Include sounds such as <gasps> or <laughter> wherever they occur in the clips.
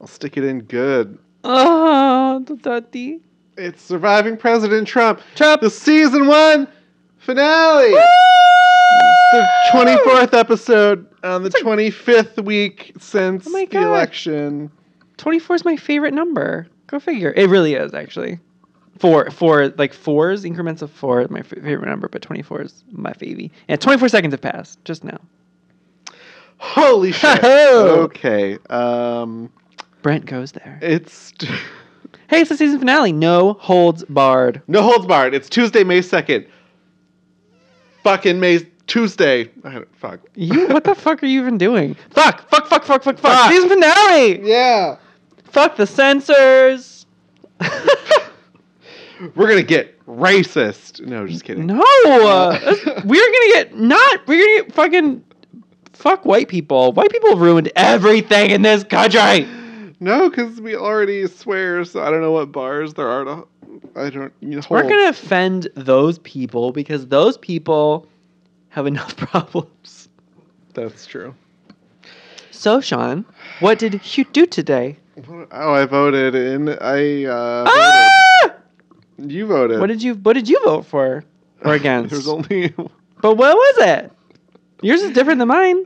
I'll stick it in good. Oh, the dirty. It's surviving President Trump. Trump. The season one finale. The 24th episode on the 25th week since Oh the God. election. 24 is my favorite number. Go figure. It really is, actually. Four, four, like fours, increments of four is my f- favorite number, but 24 is my favy. And 24 seconds have passed just now. Holy shit. <laughs> Oh. okay. Um, Brent goes there. it's <laughs> Hey, it's the season finale. No holds barred. no holds barred. It's Tuesday, May 2nd. Fucking May Tuesday. I don't- Fuck. You, what the <laughs> fuck are you even doing? Fuck, fuck, fuck, fuck, fuck, fuck. Fuck. Season finale. Yeah. Fuck the censors. <laughs> We're gonna get racist. No, just kidding. No, that's- we're gonna get not. We're gonna get fucking fuck white people. White people ruined everything in this country. No, because we already swear. So I don't know what bars there are to. I don't. You know, We're hold. gonna offend those people because those people have enough <laughs> problems. That's true. So, Sean, what did you do today? Oh, I voted in. I. Uh, Ah! voted. You voted. What did you What did you vote for or <laughs> against? There's only. <laughs> but what was it? Yours is different than mine.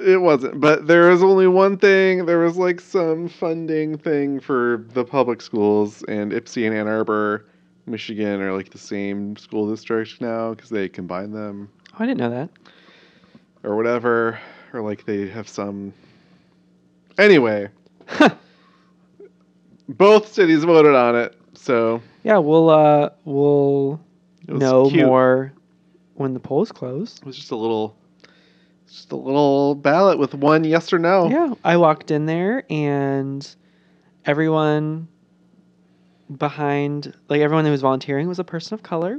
It wasn't, but there was only one thing. There was like some funding thing for the public schools, and Ipsy and Ann Arbor, Michigan, are like the same school district now because they combine them Oh, I didn't know that. or whatever, or like they have some. Anyway, both cities voted on it, so Yeah, we'll uh we'll know cute. more when the polls close. It was just a little, just a little ballot with one yes or no. Yeah, I walked in there and everyone behind, like everyone who was volunteering, was a person of color.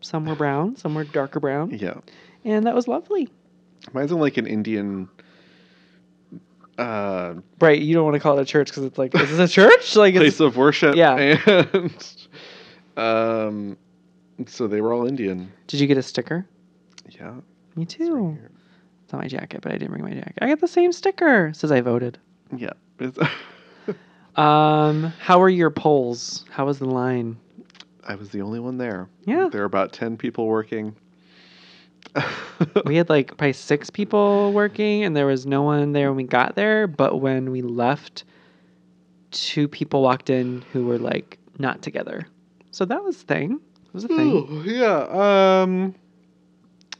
Some were brown, some were darker brown, Yeah. and that was lovely. Mine's in like an Indian. Uh, Right, you don't want to call it a church because it's like, is this a church? <laughs> Like, place of worship. Yeah. And <laughs> um, so they were all Indian. did you get a sticker? Yeah. Me it's right too. It's not my jacket, but I didn't bring my jacket. I got the same sticker. It says I voted. Yeah. <laughs> Um, how were your polls? How was the line? I was the only one there. Yeah. There were about ten people working. we had <laughs> like probably six people working and there was no one there when we got there but when we left two people walked in who were like not together so that was a thing it was a thing Ooh, yeah. Um.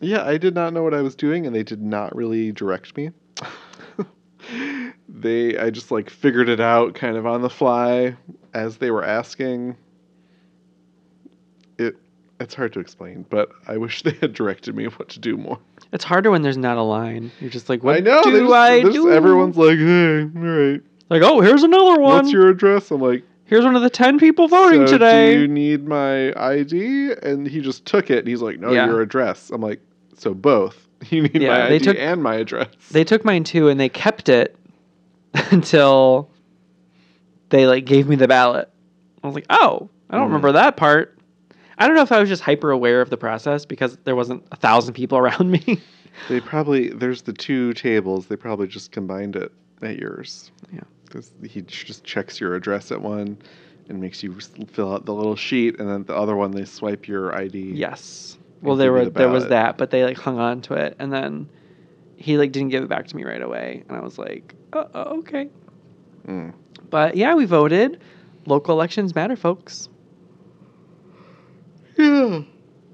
Yeah, I did not know what I was doing, and they did not really direct me. <laughs> they, I just like figured it out kind of on the fly as they were asking. It, it's hard to explain, but I wish they had directed me <laughs> what to do more. it's harder when there's not a line you're just like what I know. do just- i do Everyone's like, "Hey, all right, like oh here's another one what's your address?" I'm like, here's one of the 10 people voting so today Do you need my ID? And he just took it. And he's like, no, Yeah. your address. I'm like, so both. <laughs> You need Yeah, my they ID took- and my address. they took mine too and they kept it <laughs> until they like gave me the ballot i was like oh i don't Mhm. remember that part i don't know if i was just hyper aware of the process because there wasn't a thousand people <laughs> around me They probably there's the two tables. They probably just combined it at yours. Yeah. because he just checks your address at one and makes you fill out the little sheet, and then the other one they swipe your ID. yes well there were the there was that but they like hung on to it and then he like didn't give it back to me right away and i was like uh, uh, okay Mm. but yeah we voted local elections matter folks Yeah.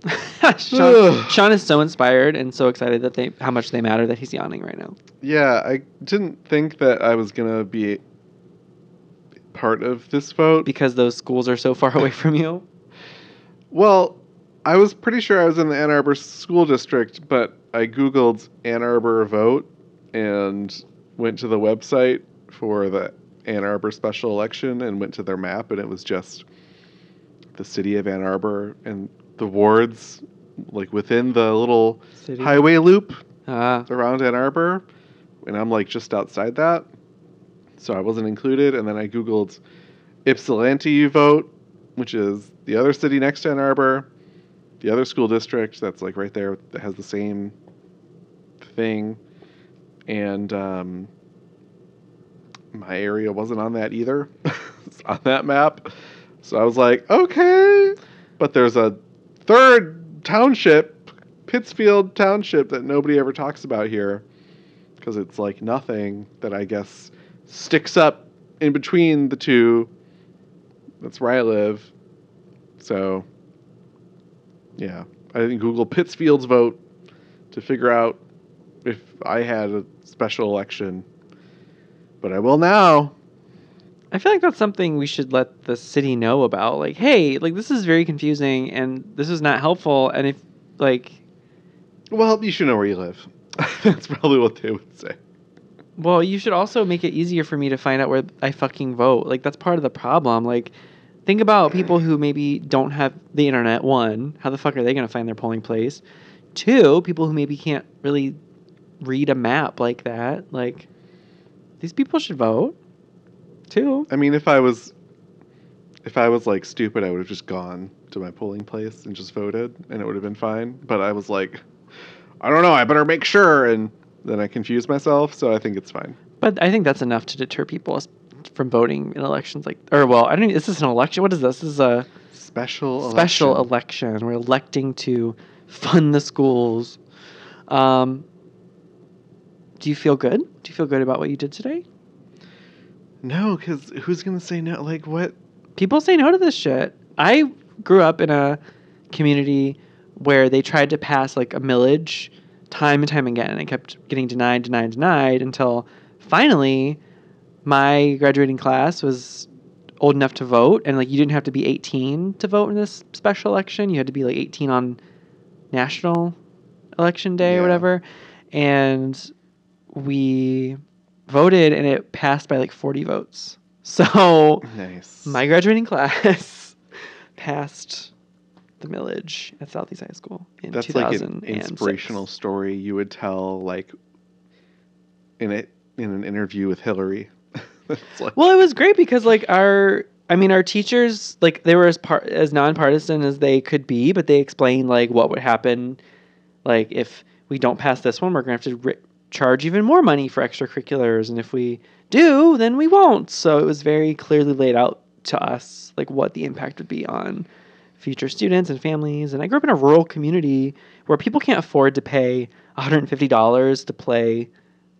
<sighs> <laughs> Sean, Sean is so inspired and so excited that they how much they matter that he's yawning right now. Yeah, I didn't think that I was gonna be part of this vote. because those schools are so far <laughs> away from you. Well, I was pretty sure I was in the Ann Arbor School District, but I Googled Ann Arbor vote and went to the website for the Ann Arbor special election and went to their map, and it was just the city of Ann Arbor and the wards, like within the little City. highway loop Ah, around Ann Arbor. And I'm like just outside that. So I wasn't included. And then I Googled Ypsilanti vote, which is the other city next to Ann Arbor, the other school district that's like right there that has the same thing. And um, my area wasn't on that either. <laughs> it's on that map. So I was like, okay. But there's a third township, Pittsfield Township, that nobody ever talks about here because it's like nothing that I guess sticks up in between the two. That's where I live. So, yeah, I didn't Google Pittsfield's vote to figure out if I had a special election, but I will now. I feel like that's something we should let the city know about. Like, hey, like this is very confusing and this is not helpful. And if like, Well, you should know where you live. <laughs> That's probably what they would say. well, you should also make it easier for me to find out where I fucking vote. Like that's part of the problem. Like, think about people who maybe don't have the internet. One, how the fuck are they gonna find their polling place? Two, people who maybe can't really read a map like that. Like, these people should vote. Two. I mean, if I was, if I was like stupid, I would have just gone to my polling place and just voted, and it would have been fine. But I was like, I don't know. I better make sure, and then I confused myself. So I think it's fine. But I think that's enough to deter people from voting in elections like or well, I don't even, this is an election. What is this? This is a Special. special election. election. We're electing to fund the schools. Um, do you feel good? Do you feel good about what you did today? No, because who's gonna say no? Like what? People say no to this shit. I grew up in a community where they tried to pass like a millage time and time again, and it kept getting denied, denied, denied until finally my graduating class was old enough to vote, and like you didn't have to be 18 to vote in this special election. You had to be like 18 on national election day Yeah. or whatever, and we voted, and it passed by like 40 votes. <laughs> So Nice. my graduating class <laughs> passed the millage at Southeast High School in That's like an inspirational story you would tell like in it in an interview with Hillary. <laughs> like, Well, it was great because like our I mean our teachers like they were as part as nonpartisan as they could be, but they explained like what would happen like if we don't pass this one, we're to have to ri- charge even more money for extracurriculars and if we do, then we won't. So it was very clearly laid out to us like what the impact would be on future students and families. And I grew up in a rural community where people can't afford to pay $150 to play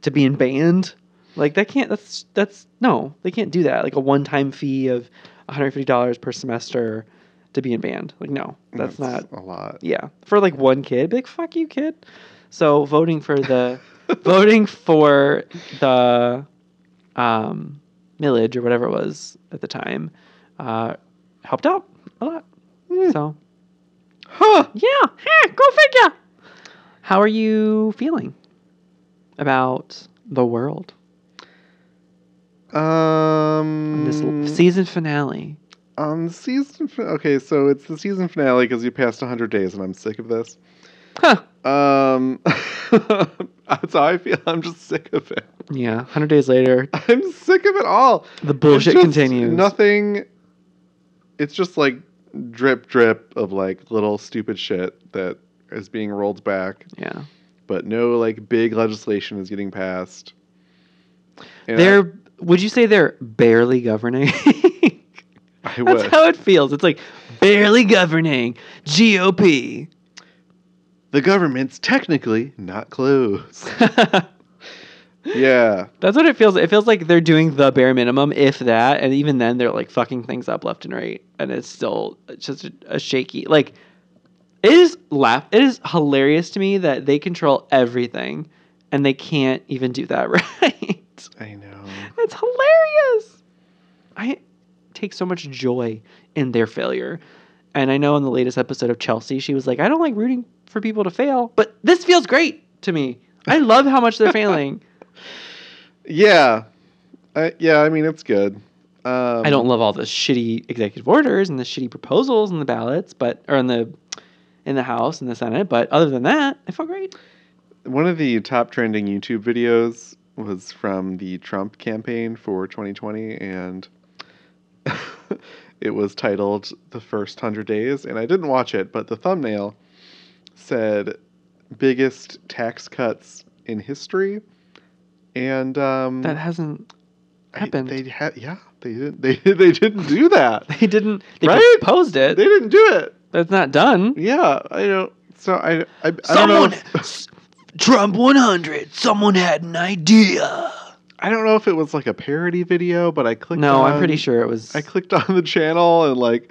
to be in band. Like that can't that's that's no, they can't do that. Like a one-time fee of $150 per semester to be in band. Like no, that's, not a lot. yeah. For like one kid, be like fuck you kid. So voting for the <laughs> voting for the um millage or whatever it was at the time uh helped out a lot. Hmm. So Huh. yeah, huh, go figure. How are you feeling about the world? Um. This l- season finale. on the season. Fin- okay, so it's the season finale because you passed 100 days, and I'm sick of this. Huh. Um. <laughs> that's how I feel. I'm just sick of it. Yeah, 100 days later, I'm sick of it all. the bullshit just continues. Nothing. It's just like drip, drip of like little stupid shit that is being rolled back, Yeah. but no like big legislation is getting passed. And They're would you say they're barely governing? I, <laughs> I That's how it feels. It's like barely governing GOP. the government's technically not closed. <laughs> yeah. That's what it feels. It feels like they're doing the bare minimum, if that, and even then they're like fucking things up left and right, and it's still just a, a shaky. Like it is laugh. It is hilarious to me that they control everything, and they can't even do that <laughs> right. I know. It's hilarious. I take so much joy in their failure. And I know in the latest episode of Chelsea, she was like, I don't like rooting for people to fail, but this feels great to me. I <laughs> love how much they're failing. Yeah. I, yeah, I mean, it's good. Um, I don't love all the shitty executive orders and the shitty proposals in the ballots, but or in the in the House and the Senate, but other than that, I felt great. One of the top trending YouTube videos was from the Trump campaign for 2020, and <laughs> it was titled "The First Hundred Days." And I didn't watch it, but the thumbnail said "Biggest Tax Cuts in History," and um, That hasn't I- happened. They had yeah. They didn't. They <laughs> they didn't do that. <laughs> They didn't. They Right? proposed it. They didn't do it. That's not done. Yeah, I don't. So I I, I don't know. If, Trump 100. Someone had an idea. I don't know if it was like a parody video, but I clicked. No, on, I'm pretty sure it was. I clicked on the channel and like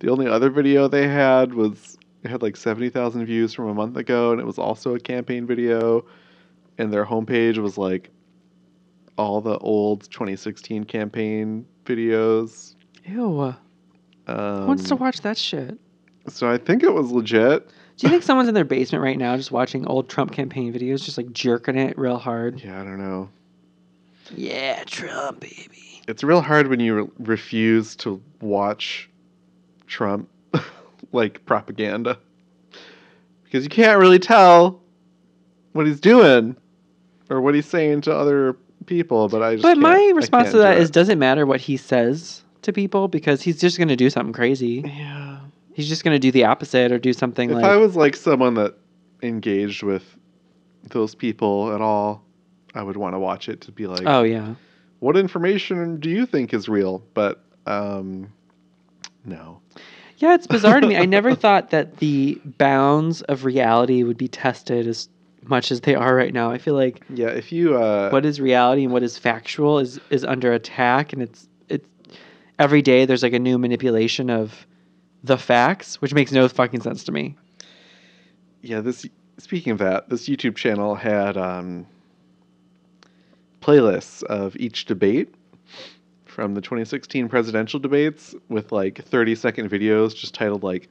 the only other video they had was it had like seventy thousand views from a month ago, and it was also a campaign video, and their homepage was like all the old 2016 campaign videos. Ew. Who Um, wants to watch that shit? So I think it was legit. Do you think someone's in their basement right now just watching old Trump campaign videos, just like jerking it real hard? Yeah, I don't know. Yeah, Trump, baby. It's real hard when you re- refuse to watch Trump <laughs> like propaganda because you can't really tell what he's doing or what he's saying to other people. But I just But my response to that do is, it. does it matter what he says to people because he's just gonna do something crazy. yeah. He's just gonna do the opposite or do something If like. I was like someone that engaged with those people at all, I would want to watch it to be like, oh yeah. what information do you think is real? But um, no. Yeah, it's bizarre to me. I never <laughs> thought that the bounds of reality would be tested as much as they are right now. I feel like Yeah, if you uh, what is reality and what is factual is is under attack, and it's it's every day there's like a new manipulation of the facts, which makes no fucking sense to me. yeah, this speaking of that, this YouTube channel had um, playlists of each debate from the 2016 presidential debates with like 30 second videos just titled like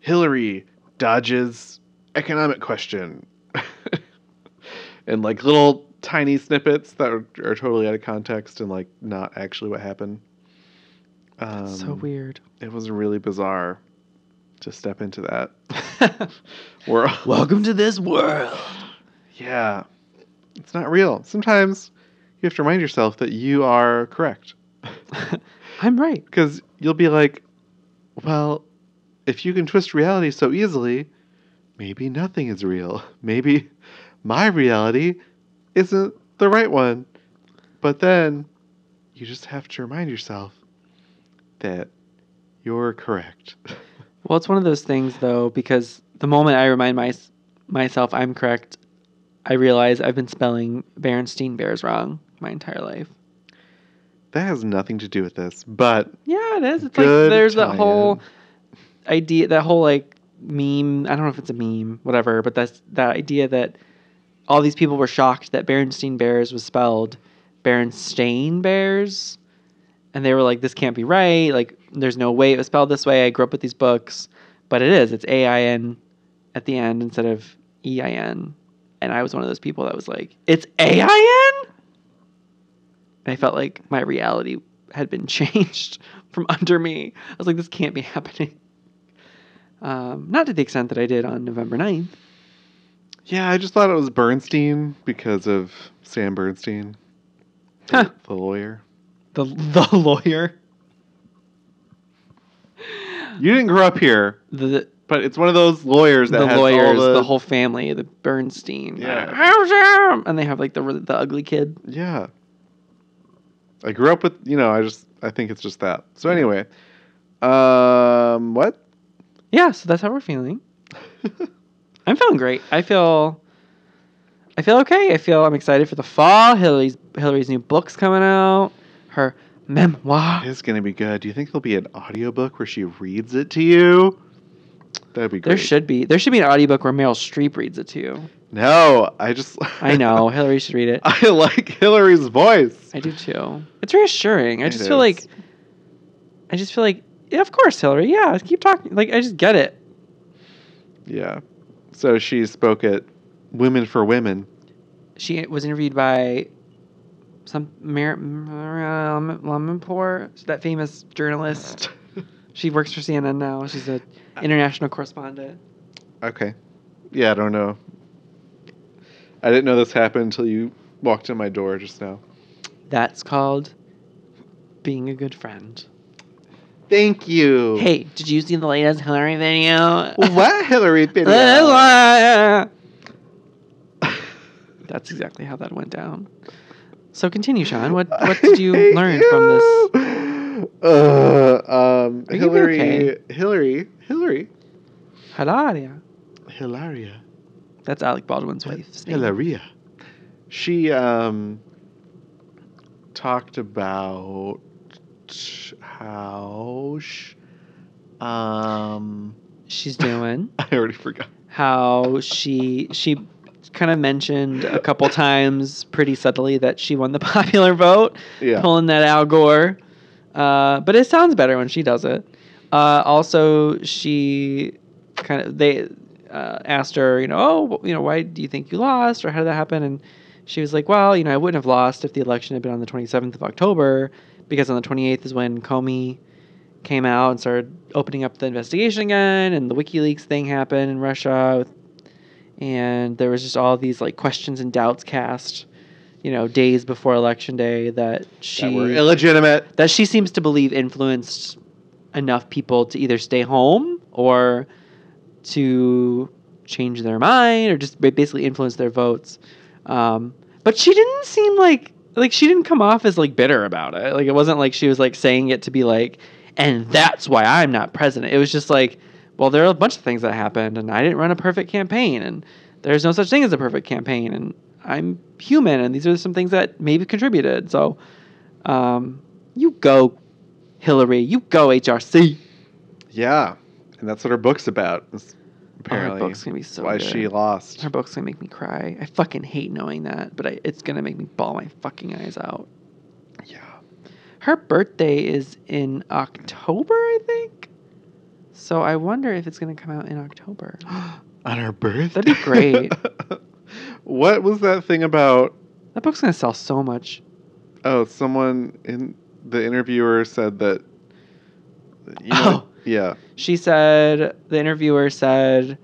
Hillary dodges economic question <laughs> and like little tiny snippets that are, are totally out of context and like not actually what happened. Um, so weird. It was really bizarre to step into that. <laughs> We're Welcome to this world. yeah, it's not real. Sometimes you have to remind yourself that you are correct <laughs> I'm right. because you'll be like, well, if you can twist reality so easily, maybe nothing is real. Maybe my reality isn't the right one. But then you just have to remind yourself that you're correct. <laughs> Well, it's one of those things though, because the moment I remind my, myself I'm correct, I realize I've been spelling Berenstein Bears wrong my entire life. that has nothing to do with this, but Yeah, it is. It's like there's that whole idea, that whole like meme. I don't know if it's a meme, whatever, but that's that idea that all these people were shocked that Berenstein Bears was spelled Berenstain Bears, and they were like, "This can't be right. Like, there's no way it was spelled this way." I grew up with these books, but it is. It's A I N at the end instead of E I N, and I was one of those people that was like, "It's A I N." I felt like my reality had been <laughs> changed from under me. I was like, this can't be happening. Um, not to the extent that I did on November 9th. yeah, I just thought it was Bernstein because of Sam Bernstein, Huh. the lawyer. The, the <laughs> lawyer. You didn't grow up here, The, but it's one of those lawyers that the has all lawyers, the, the, whole family, the Bernstein. Yeah. <laughs> And they have like the, the ugly kid. Yeah. I grew up with, you know, I just, I think it's just that. So anyway, um, what? Yeah, so that's how we're feeling. <laughs> I'm feeling great. I feel I feel okay. I feel I'm excited for the fall. Hillary's Hillary's new book's coming out. Her memoir. It's going to be good. Do you think there'll be an audiobook where she reads it to you? That'd be great. There should be. There should be an audiobook where Meryl Streep reads it to you. No, I just. <laughs> I know. Hillary should read it. <laughs> I like Hillary's voice. I do too. It's reassuring. I It just feel like. I just feel like yeah, of course, Hillary. Yeah, keep talking. Like I just get it. Yeah. So she spoke at Women for Women. She was interviewed by some Mar- Lamanpour, that famous journalist. <laughs> She works for CNN now. She's an international correspondent. Okay. Yeah, I don't know. I didn't know this happened until you walked in my door just now. That's called being a good friend. Thank you. Hey, did you see the latest Hillary video? What Hillary <laughs> video? That's exactly how that went down. So continue, Sean. What what <laughs> did you learn from this? Uh, um, Hillary, okay? Hillary, Hillary, Hilaria. Hilaria, That's Alec Baldwin's wife's name. Hilaria. She um talked about how sh- um She's doing <laughs> I already forgot. how she she kind of mentioned a couple times pretty subtly that she won the <laughs> popular vote, Yeah. pulling that Al Gore. Uh, but it sounds better when she does it. Uh, also, she kind of they uh, asked her, you know, oh, you know, why do you think you lost, or how did that happen? And she was like, well, you know, I wouldn't have lost if the election had been on the 27th of October, because on the 28th is when Comey came out and started opening up the investigation again, and the WikiLeaks thing happened in Russia, with, and there was just all these like questions and doubts cast, you know, days before election day that she that were illegitimate. that she seems to believe influenced enough people to either stay home or to change their mind or just basically influence their votes. Um, but she didn't seem like like she didn't come off as like bitter about it. Like it wasn't like she was like saying it to be like, and that's why I'm not president. It was just like, well, there are a bunch of things that happened, and I didn't run a perfect campaign, and there's no such thing as a perfect campaign, and I'm human, and these are some things that maybe contributed. So, um, you go, Hillary. You go, HRC. Yeah, and that's what her book's about. is Oh, Apparently, her book's gonna be so why good. she lost. Her book's gonna make me cry. I fucking hate knowing that, but I, it's gonna make me ball my fucking eyes out. Yeah. Her birthday is in October, I think. So I wonder if it's gonna come out in October. <gasps> On her birthday. That'd be great. <laughs> what was that thing about? That book's gonna sell so much. Oh, someone in the interviewer said that. You know, Oh. <laughs> yeah. She said the interviewer said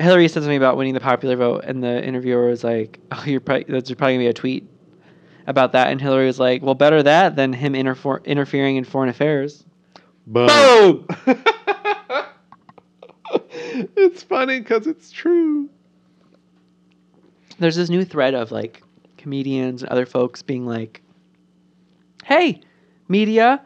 Hillary said something about winning the popular vote, and the interviewer was like, <laughs> "Oh, you're probably there's probably gonna be a tweet about that," and Hillary was like, "Well, better that than him interfor- interfering in foreign affairs." Boom. It's funny because it's true. There's this new thread of like comedians and other folks being like, "Hey, media."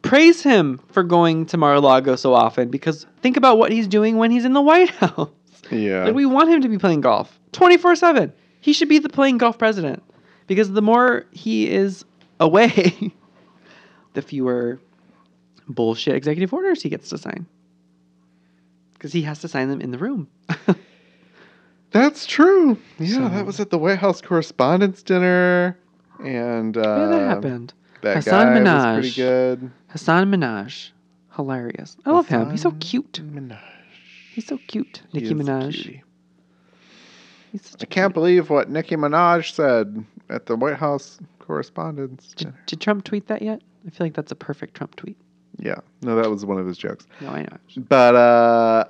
Praise him for going to Mar-a-Lago so often because think about what he's doing when he's in the White <laughs> House. Yeah. Like we want him to be playing golf 24/7. He should be the playing golf president because the more he is away, <laughs> the fewer bullshit executive orders he gets to sign. Cuz he has to sign them in the room. <laughs> That's true. Yeah, So- that was at the White House Correspondents' Dinner, and uh, yeah, that happened. That Hasan guy was Minhaj. pretty good. Hasan Minhaj. Hilarious. I love him. He's so Hasan cute. Minhaj. He's so cute. He Nicki is a Minaj. cutie. He's such I a can't believe what Nicki Minaj said at the White House Correspondents' Did, Dinner. did Trump tweet that yet? I feel like that's a perfect Trump tweet. Yeah, no, that was one of his jokes. No, I know. But uh,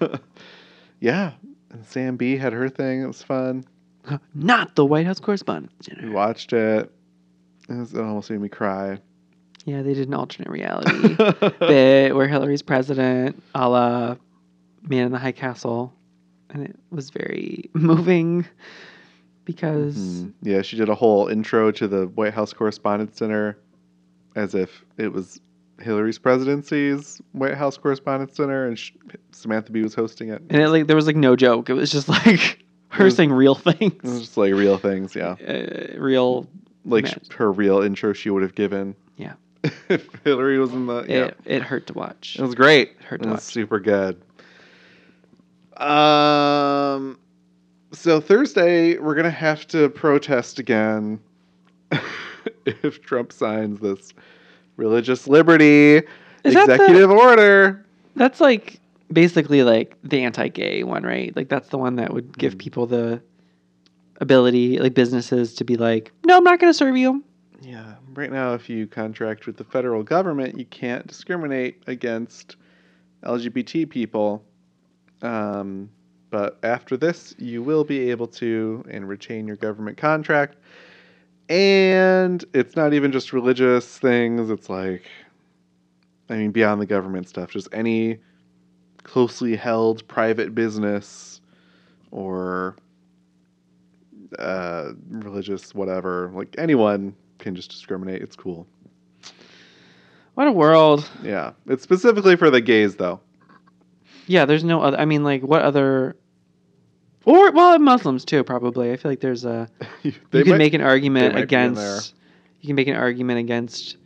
<laughs> yeah, and Sam Bee had her thing. It was fun. <laughs> Not the White House Correspondents' We Dinner. watched it. It, was, it almost made me cry. Yeah, they did an alternate reality <laughs> bit where Hillary's president, a la Man in the High Castle, and it was very moving because Mhm. Yeah, she did a whole intro to the White House Correspondents' Dinner as if it was Hillary's presidency's White House Correspondents' Dinner, and sh- Samantha Bee was hosting it. and it like there was like no joke. It was just like <laughs> her was- saying real It was things, just like real things, yeah. <laughs> uh, real. Like sh- her real intro she would have given. Yeah. <laughs> if Hillary was in the. Yeah. It, it hurt to watch. It was great. Hurt It to was watch. super good. Um, so Thursday we're gonna have to protest again if Trump signs this religious liberty Is that the- executive order. That's like basically like the anti-gay one, right? Like that's the one that would Mm. give people the ability, like businesses, to be like, no, I'm not going to serve you. Yeah, right now if you contract with the federal government, you can't discriminate against LGBT people. Um, but after this, you will be able to and retain your government contract. And it's not even just religious things, it's like, I mean, beyond the government stuff, just any closely held private business or uh, religious, whatever. Like anyone can just discriminate. It's cool. What a world. Yeah, it's specifically for the gays though. Yeah, there's no other. I mean, like, what other. Or, well, Muslims too, probably. I feel like there's a. <laughs> They you can might- make an argument might be in there. against. You can make an argument against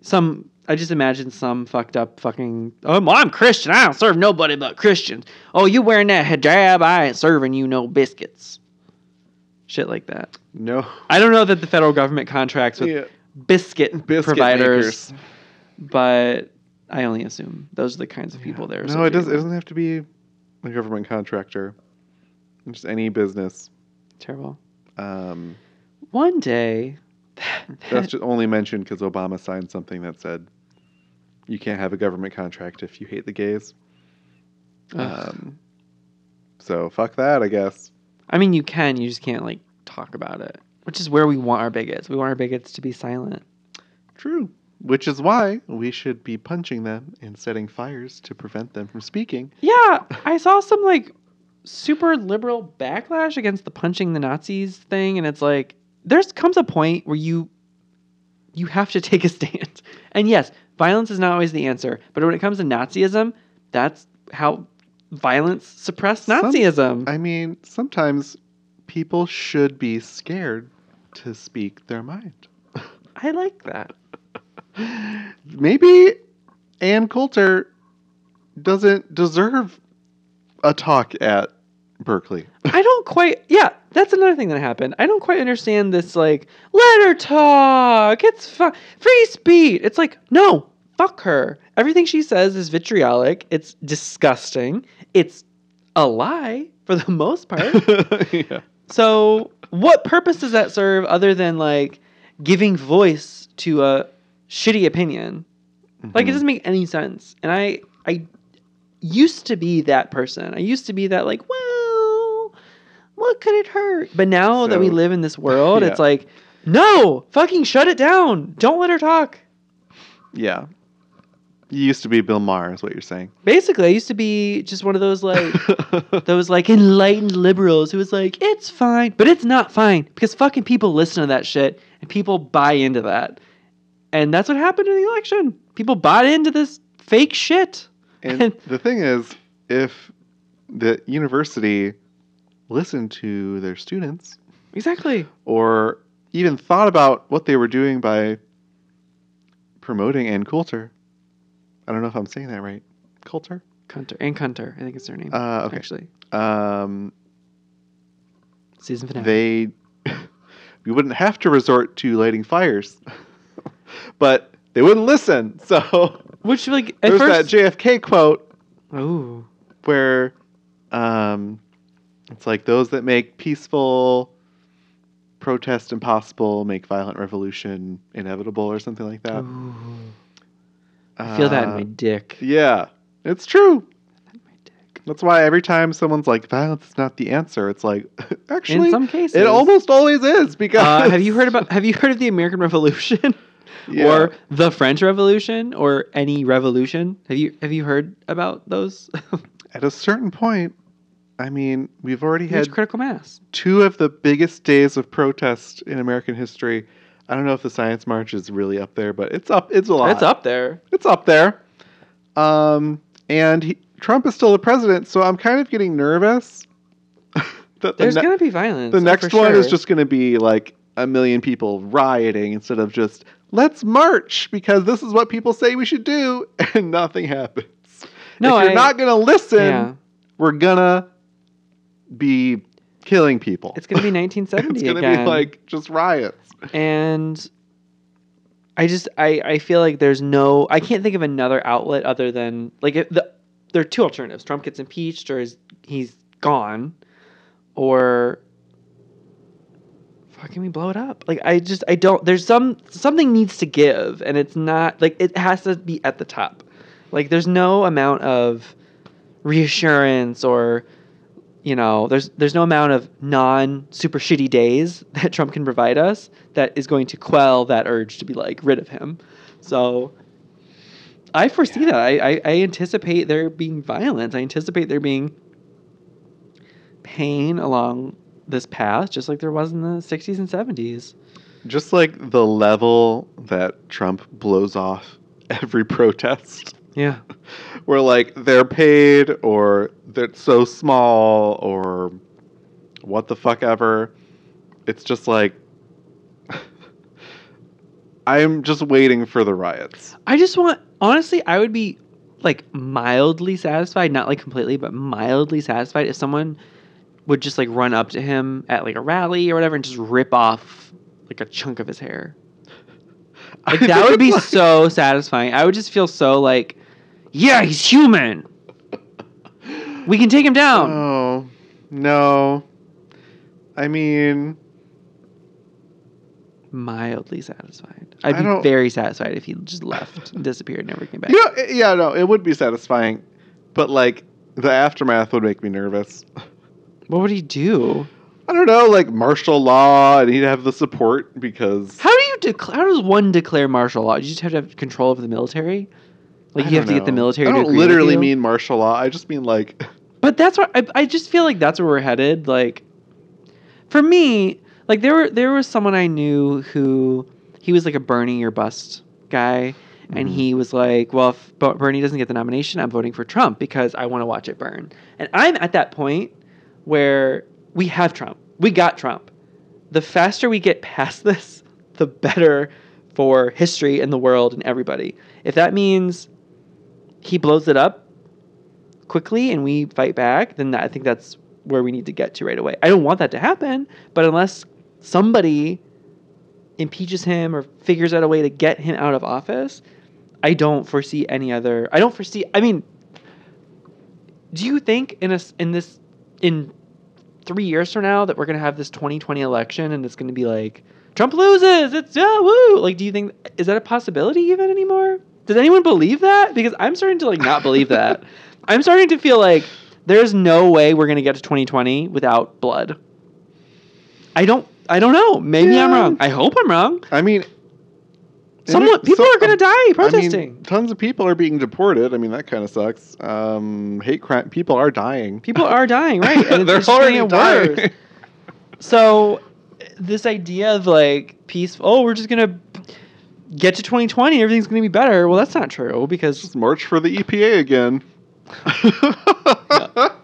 some. I just imagine some fucked up fucking. Oh, well, I'm Christian. I don't serve nobody but Christians. Oh, you wearing that hijab? I ain't serving you no biscuits. Shit like that. no I don't know that the federal government contracts with Yeah. biscuit, Biscuit providers, makers. but I only assume those are the kinds of people there. No, it doesn't. It doesn't have to be a government contractor. Just any business. Terrible. Um, One day, <laughs> that's just only mentioned because Obama signed something that said you can't have a government contract if you hate the gays. Ugh. Um, so fuck that, I guess. I mean, you can. You just can't like talk about it, which is where we want our bigots. We want our bigots to be silent. True. Which is why we should be punching them and setting fires to prevent them from speaking. Yeah, I saw some like super liberal backlash against the punching the Nazis thing, and it's like there's comes a point where you you have to <laughs> take a stand. And yes, violence is not always the answer, but when it comes to Nazism, that's how violence suppressed Some- Nazism. I mean, sometimes people should be scared to speak their mind. <laughs> I like that. Maybe Ann Coulter doesn't deserve a talk at Berkeley. I don't quite. Yeah, that's another thing that happened. I don't quite understand this. Like, let her talk. It's fine. Free speech. It's like, no, fuck her. Everything she says is vitriolic. It's disgusting. It's a lie for the <laughs> most part. <laughs> yeah. so, what purpose does that serve other than like giving voice to a shitty opinion? Like, it Mhm. doesn't make any sense. And I, I used to be that person. I used to be that like, well, what could it hurt? But now that we live in this world, <laughs> Yeah. it's like, no, fucking shut it down. Don't let her talk. Yeah. You used to be Bill Maher, is what you're saying. Basically, I used to be just one of those like <laughs> those like enlightened liberals who was like, it's fine, but it's not fine because fucking people listen to that shit and people buy into that. And that's what happened in the election. People bought into this fake shit. and <laughs> the thing is, if the university listened to their students Exactly. or even thought about what they were doing by promoting Ann Coulter, I don't know if I'm saying that right. Coulter? Cunter and Cunter, I think it's their name. Uh, okay. Actually, Um, season finale. they <laughs> we wouldn't have to resort to lighting fires <laughs> but they wouldn't listen <laughs> so Which like at there's first, that jfk quote oh, where um, it's like those that make peaceful protest impossible make violent revolution inevitable or something like that Ooh. I feel that in Uh, my dick. yeah it's true In my dick. that's why every time someone's like violence is not the answer it's like <laughs> actually in some cases, it almost always is because Uh, have you heard about? Have you heard of the American Revolution, <laughs> Yeah. or the French Revolution, or any revolution? Have you have you heard about those? <laughs> at a certain point, I mean, we've already had critical mass. two of the biggest days of protest in American history. I don't know if the Science March is really up there, but it's up. It's a lot. It's up there. It's up there. Um, and he, Trump is still the president, so I'm kind of getting nervous. <laughs> that the, There's ne- gonna be violence. the next one is just going to be like a million people rioting instead of just let's march because this is what people say we should do, <laughs> and nothing happens. No, if you're I- not going to listen, yeah. we're gonna be killing people. It's gonna be <laughs> 1970 it's gonna again. be like just riots. and I just I I feel like there's no I can't think of another outlet other than like if the there are two alternatives. Trump gets impeached or is he's gone, or fucking we blow it up. Like I just I don't. There's some something needs to give, and it's not like it has to be at the top. Like there's no amount of reassurance or you know there's there's no amount of non super shitty days <laughs> that Trump can provide us that is going to quell that urge to be like rid of him. So I foresee that. I, I, I anticipate there being violence. I anticipate there being pain along this path, just like there was in the 60s and 70s. Just like the level that Trump blows off <laughs> every protest. Yeah. <laughs> Where like they're paid or they're so small or what the fuck ever. It's just like <laughs> I'm just waiting for the riots. I just want, honestly, I would be like mildly satisfied, not like completely, but mildly satisfied if someone would just like run up to him at like a rally or whatever and just rip off like a chunk of his hair. Like <laughs> that would be like- so satisfying. I would just feel so like, yeah, he's human. We can take him down. Oh no. I mean, Mildly satisfied. I'd I be don't- very satisfied if he just left and <laughs> disappeared and never came back. you know, eh, yeah, no, it would be satisfying, but like the aftermath would make me nervous. What would he do? I don't know, like martial law, and he'd have the support because How do you declare? How does one declare martial law? You just have to have control over the military. Like I you have to get the military. I don't literally mean martial law. I just mean like, <laughs> But that's what I, I just feel like that's where we're headed. Like, for me, like there were there was someone I knew who he was like a Bernie or bust guy, and Mhm. he was like, "Well, if Bernie doesn't get the nomination, I'm voting for Trump because I want to watch it burn." And I'm at that point where we have Trump, we got Trump. The faster we get past <laughs> this, the better for history and the world and everybody. If that means he blows it up quickly and we fight back, then I think that's where we need to get to right away. I don't want that to happen, but unless somebody impeaches him or figures out a way to get him out of office, I don't foresee any other. I don't foresee. I mean, do you think in a in this in three years from now that we're gonna have this 2020 election and it's gonna be like Trump loses? It's yeah, woo! Like, do you think is that a possibility even anymore? Does anyone believe that? Because I'm starting to like not believe that. I'm starting to feel like there's no way we're gonna get to 2020 without blood. I don't. I don't know. Maybe I'm wrong. I hope I'm wrong. I mean, Someone, people so- are gonna die I protesting. mean, tons of people are being deported. I mean, that kind of sucks. Um, hate crime. People are dying. people are dying, right? <laughs> And They're already dying. worse. <laughs> So, this idea of like peace. Oh, we're just gonna get to 2020. Everything's gonna be better. Well, that's not true because Just march for the EPA again. <laughs>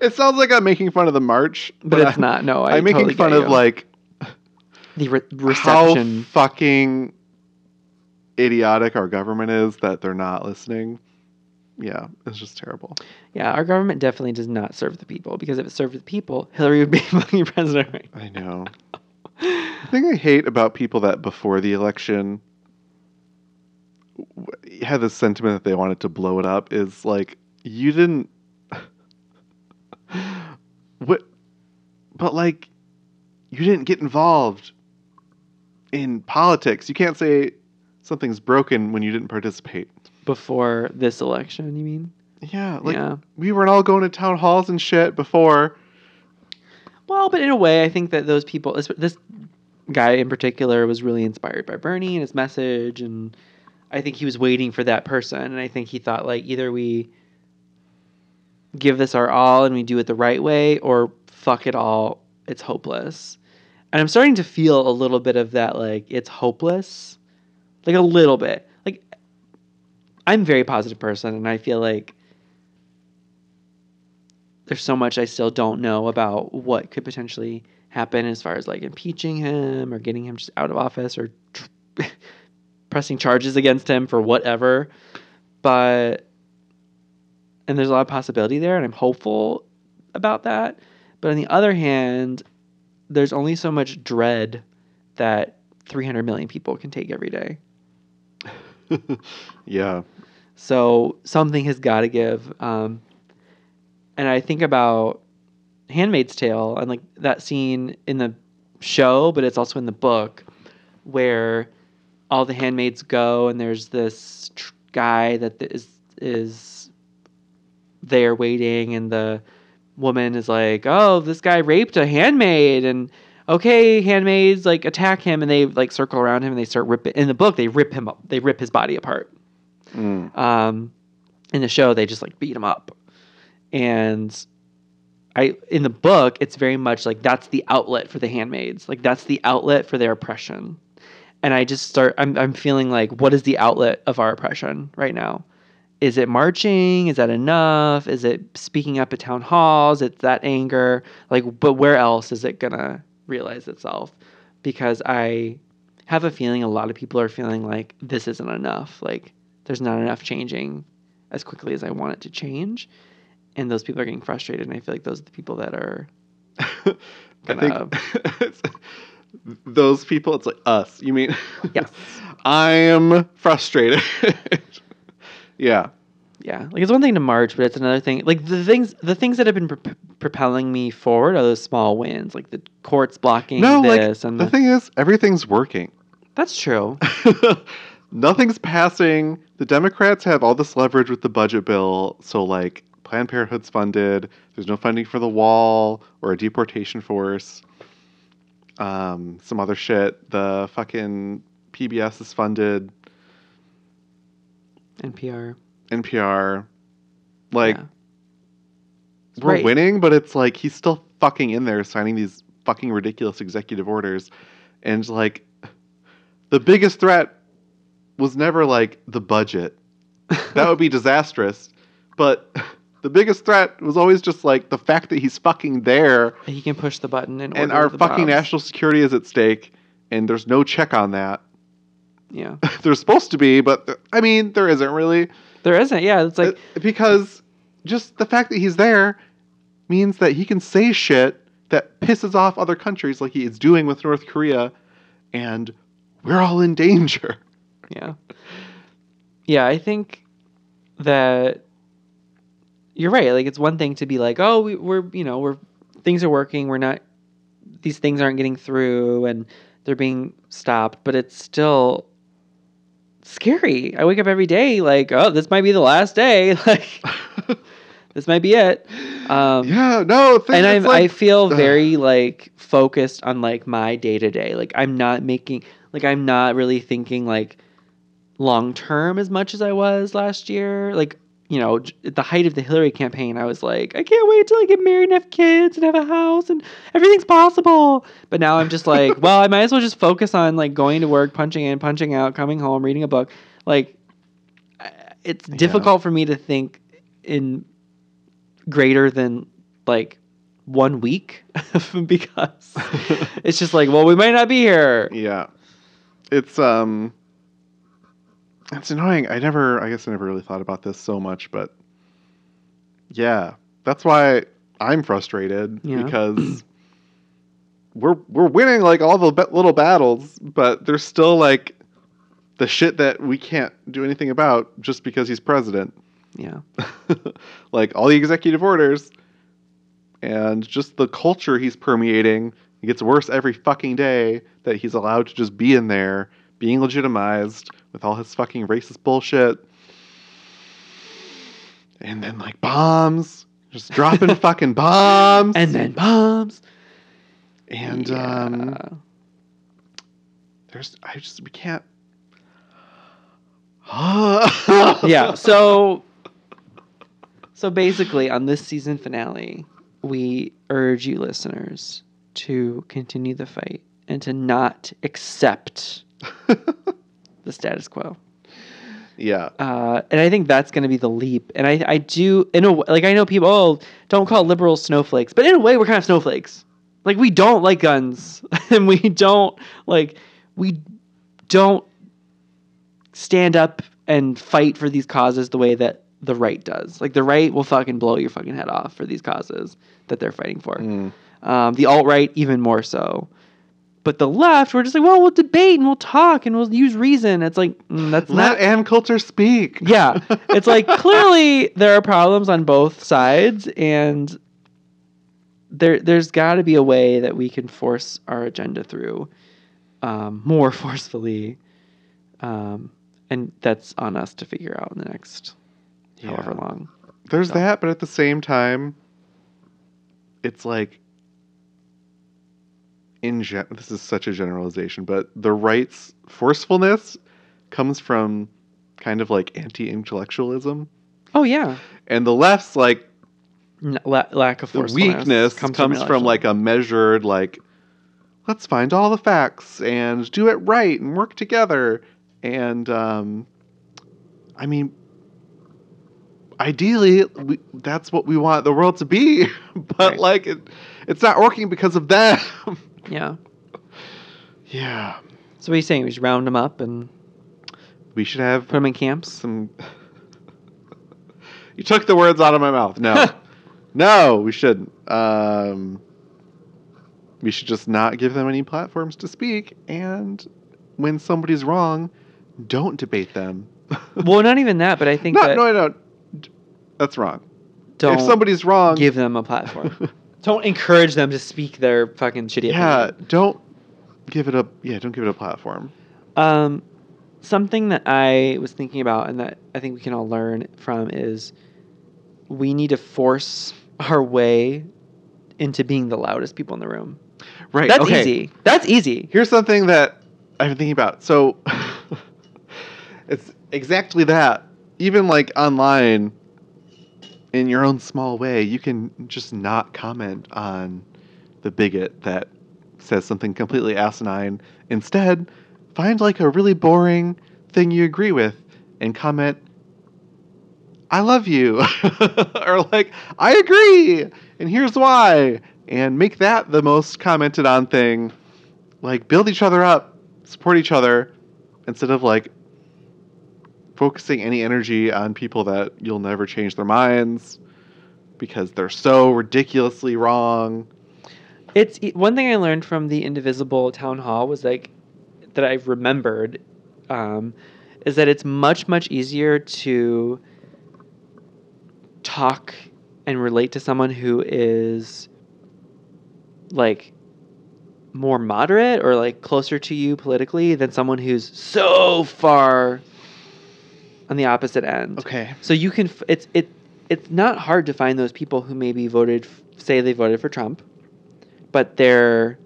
It sounds like I'm making fun of the march, but it's I'm- not. No, I I'm making totally fun get of like the re- how reception. fucking idiotic our government is that they're not listening. Yeah, it's just terrible. Yeah, our government definitely does not serve the people because if it served the people, Hillary would be <laughs> fucking president right I know. The thing I hate about people that before the election had this sentiment that they wanted to blow it up is like you didn't <laughs> what but like you didn't get involved in politics. You can't say something's broken when you didn't participate. before this election. You mean? Yeah, like yeah. we weren't all going to town halls and shit before. Well, but in a way, I think that those people, this, this guy in particular, was really inspired by Bernie and his message, and I think he was waiting for that person, and I think he thought like either we give this our all and we do it the right way, or fuck it all, it's hopeless. And I'm starting to feel a little bit of that, like it's hopeless, like a little bit. Like I'm a very positive person, and I feel like there's so much I still don't know about what could potentially happen as far as like impeaching him or getting him just out of office or tr- <laughs> pressing charges against him for whatever. But and there's a lot of possibility there, and I'm hopeful about that. But on the other hand, there's only so much dread that 300 million people can take every day. <laughs> yeah. So something has got to give. Um, and I think about Handmaid's Tale and like that scene in the show, but it's also in the book where all the handmaids go and there's this tr- guy that is is there waiting and the woman is like, "Oh, this guy raped a handmaid," and okay, handmaids like attack him and they like circle around him and they start ripping. In the book, they rip him up. They rip his body apart. Mm. Um, in the show, they just like beat him up, and I in the book it's very much like that's the outlet for the handmaids. Like that's the outlet for their oppression. And I just start I'm I'm feeling like what is the outlet of our oppression right now? Is it marching? Is that enough? Is it speaking up at town halls? It's that anger. Like but where else is it going to realize itself? Because I have a feeling a lot of people are feeling like this isn't enough. Like there's not enough changing as quickly as I want it to change and those people are getting frustrated and i feel like those are the people that are <laughs> I gonna think <laughs> those people. It's like us. You mean? <laughs> Yes. I'm frustrated. yeah. yeah like it's one thing to march but it's another thing like the things the things that have been pro- propelling me forward are those small wins like the courts blocking No, like and the the, thing is, everything's working. that's true Nothing's passing. The Democrats have all this leverage with the budget bill. So, like, Planned Parenthood's funded. There's no funding for the wall or a deportation force. Um, some other shit. The fucking PBS is funded. npr NPR. Like, Yeah. we're Right. winning, but it's like he's still fucking in there signing these fucking ridiculous executive orders. And like the biggest threat was never like the budget. <laughs> That would be disastrous. But the biggest threat was always just like the fact that he's fucking there he can push the button and, and our fucking bombs. national security is at stake and there's no check on that. yeah <laughs> there's supposed to be, but th- I mean, there isn't really. there isn't yeah it's like Uh, because just the fact that he's there means that he can say shit that pisses off other countries like he is doing with North Korea and we're all in danger. Yeah. Yeah, I think that you're right. Like it's one thing to be like, oh, we, we're you know we're things are working. We're not these things aren't getting through and they're being stopped, but it's still scary. I wake up every day like, oh, this might be the last day. <laughs> Like <laughs> this might be it. Um, yeah, no, and I'm, I feel very like focused on like my day to day. Like I'm not making like I'm not really thinking like long term as much as I was last year. Like you know, at the height of the Hillary campaign, I was like, I can't wait till I get married and have kids and have a house and everything's possible. But now I'm just like, <laughs> well, I might as well just focus on like going to work, punching in, punching out, coming home, reading a book. Like it's difficult for me to think in greater than like one week <laughs> because <laughs> it's just like, well, we might not be here. yeah. It's um it's annoying. I never I guess I never really thought about this so much, but yeah. That's why I'm frustrated Yeah. because we're we're winning like all the little battles, but there's still like the shit that we can't do anything about just because he's president. Yeah. <laughs> like all the executive orders and just the culture he's permeating it gets worse every fucking day that he's allowed to just be in there being legitimized with all his fucking racist bullshit and then like bombs just dropping <laughs> fucking bombs And then bombs. and Yeah. um there's i just we can't <gasps> yeah. So, so basically, on this season finale, we urge you listeners to continue the fight and to not accept <laughs> the status quo. yeah Uh, and I think that's going to be the leap. And I, I do, in a like, I know people, oh, don't call liberals snowflakes, but in a way, we're kind of snowflakes. Like, we don't like guns, <laughs> and we don't like, we don't stand up and fight for these causes the way that the right does. Like, the right will fucking blow your fucking head off for these causes that they're fighting for. Mm. Um, the alt right, even more so. But the left, we're just like, well, we'll debate and we'll talk and we'll use reason. It's like, mm, that's let not ann coulter speak. Yeah. <laughs> It's like clearly there are problems on both sides and there there's got to be a way that we can force our agenda through um, more <laughs> forcefully um, and that's on us to figure out in the next however long. There's So- that, but at the same time, it's like in gen- this is such a generalization, but the right's forcefulness comes from kind of like anti-intellectualism, oh yeah and the left's like N- la- lack of forcefulness weakness comes, from, election. like a measured like let's find all the facts and do it right and work together and um i mean ideally we, that's what we want the world to be <laughs> but Right. like it, it's not working because of them <laughs> yeah. yeah So what are you saying? We should round them up and we should have put them in camps. some <laughs> you took the words out of my mouth no <laughs> no we shouldn't um we should just not give them any platforms to speak and when somebody's wrong don't debate them <laughs> well, not even that, but I think no, that no no that's wrong don't if somebody's wrong give them a platform. Don't encourage them to speak their fucking shitty yeah opinion. don't give it a yeah don't give it a platform Um, something that I was thinking about and that I think we can all learn from is we need to force our way into being the loudest people in the room. right That's okay. easy. That's easy. Here's something that I've been thinking about. So <laughs> it's exactly that. Even like online, in your own small way, you can just not comment on the bigot that says something completely asinine. Instead, find like a really boring thing you agree with and comment, I love you. <laughs> or like, I agree, and here's why. And make that the most commented on thing. Like, build each other up, support each other, instead of like focusing any energy on people that you'll never change their minds because they're so ridiculously wrong. It's one thing I learned from the Indivisible town hall was like that I've remembered um, is that it's much much easier to talk and relate to someone who is like more moderate or like closer to you politically than someone who's so far on the opposite end. Okay. So you can f- it's it it's not hard to find those people who maybe voted f- say they voted for Trump, but they're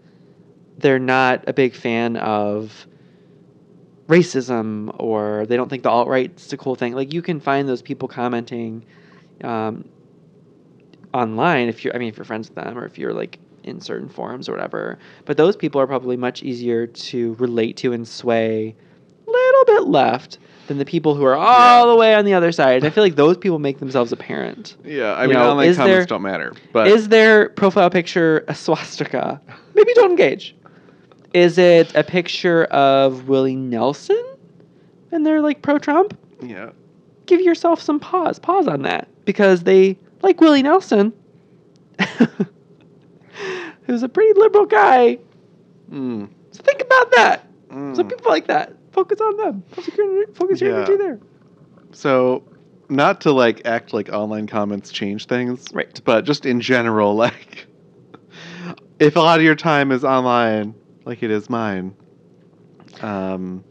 they're not a big fan of racism or they don't think the alt right's a cool thing. Like you can find those people commenting um, online if you're I mean if you're friends with them or if you're like in certain forums or whatever. But those people are probably much easier to relate to and sway a little bit left than the people who are all Yeah. the way on the other side. I feel like those people make themselves apparent. Yeah, I You mean, know, online comments there- don't matter. But Is their profile picture a swastika? Maybe don't engage. Is it a picture of Willie Nelson and they're like pro Trump? yeah, Give yourself some pause. Pause on that because they like Willie Nelson, <laughs> who's a pretty liberal guy. mm, So think about that. mm. Some people like that. Focus on them. Focus your, focus your Yeah. energy there. So, not to like act like online comments change things, Right. But just in general, <laughs> like, if a lot of your time is online, like it is mine, um,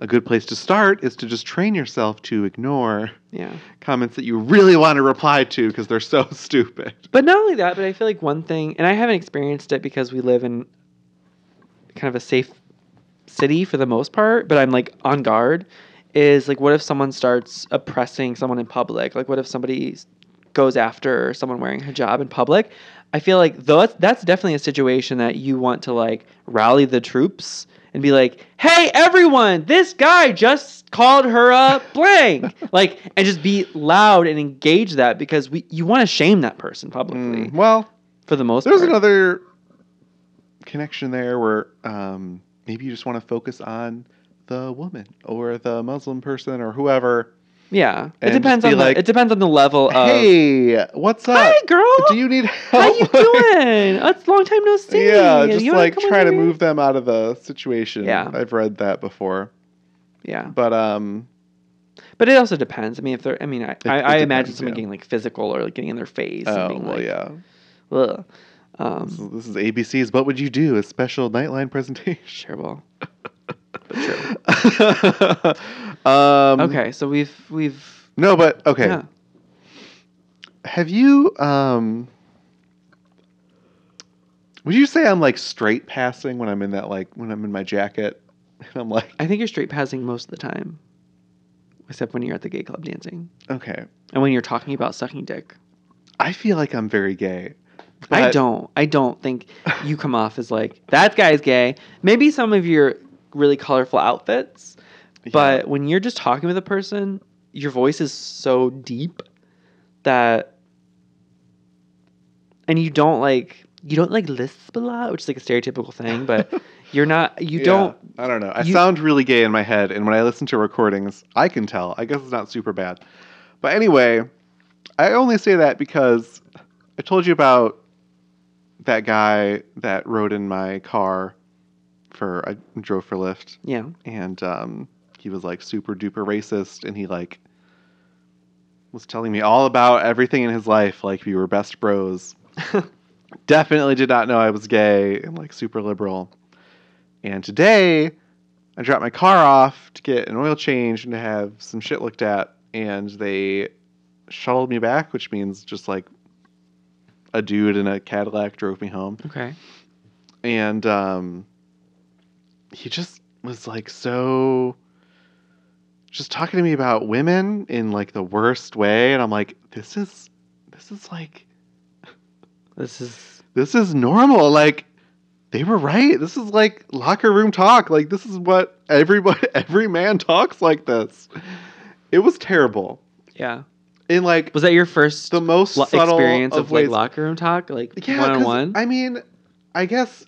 a good place to start is to just train yourself to ignore Yeah. comments that you really want to reply to because they're so <laughs> stupid. But not only that, but I feel like one thing, and I haven't experienced it because we live in kind of a safe city for the most part, but I'm like on guard. Is like, what if someone starts oppressing someone in public? Like, what if somebody goes after someone wearing hijab in public? I feel like that's, that's definitely a situation that you want to like rally the troops and be like, "Hey, everyone, this guy just called her a blank," <laughs> like, and just be loud and engage that because we you want to shame that person publicly Mm, well, for the most part. there's part. another connection there where um, maybe you just want to focus on the woman or the Muslim person or whoever. yeah, it depends on be the, it depends on the level of. hey, what's up? Hi, girl. Do you need help? How you <laughs> doing? It's a long time no see. yeah, just You like try to move them out of the situation. Yeah. I've read that before. Yeah, But um, but it also depends. I mean, if they're, I mean, I, I, it I imagine depends, someone yeah. getting like physical or like getting in their face. and oh being well, like, yeah. Ugh. This Um, is, this is ABC's What Would You Do? A special Nightline presentation. well, <laughs> true. um, Okay, so we've we've No, but okay. yeah. Have you um Would you say I'm like straight passing when I'm in that like when I'm in my jacket? <laughs> And I'm like, I think you're straight passing most of the time, except when you're at the gay club dancing okay. and when you're talking about sucking dick. I feel like I'm very gay. I don't. I don't think you come off as like that guy's gay. Maybe some of your really colorful outfits, but when you're just talking with a person, your voice is so deep that, and you don't like you don't like lisp a lot, which is like a stereotypical thing, but <laughs> you're not. You Yeah, don't. I don't know. I you- sound really gay in my head, and when I listen to recordings, I can tell. I guess it's not super bad. But anyway, I only say that because I told you about that guy that rode in my car for I drove for Lyft, Yeah. and um, he was like super duper racist, and he like was telling me all about everything in his life, like we were best bros. <laughs> Definitely did not know I was gay and like super liberal. And today, I dropped my car off to get an oil change and to have some shit looked at, and they shuttled me back, which means just like a dude in a Cadillac drove me home. Okay. and um, he just was like so just talking to me about women in like the worst way. And i'm like this is this is like <laughs> This is this is normal. Like they were right. This is like locker room talk. Like this is what everybody <laughs> every man talks like this. It was terrible. Yeah. In like Was that your first the most lo- subtle experience of, like locker room talk, like Yeah, one on 'cause, one? I mean, I guess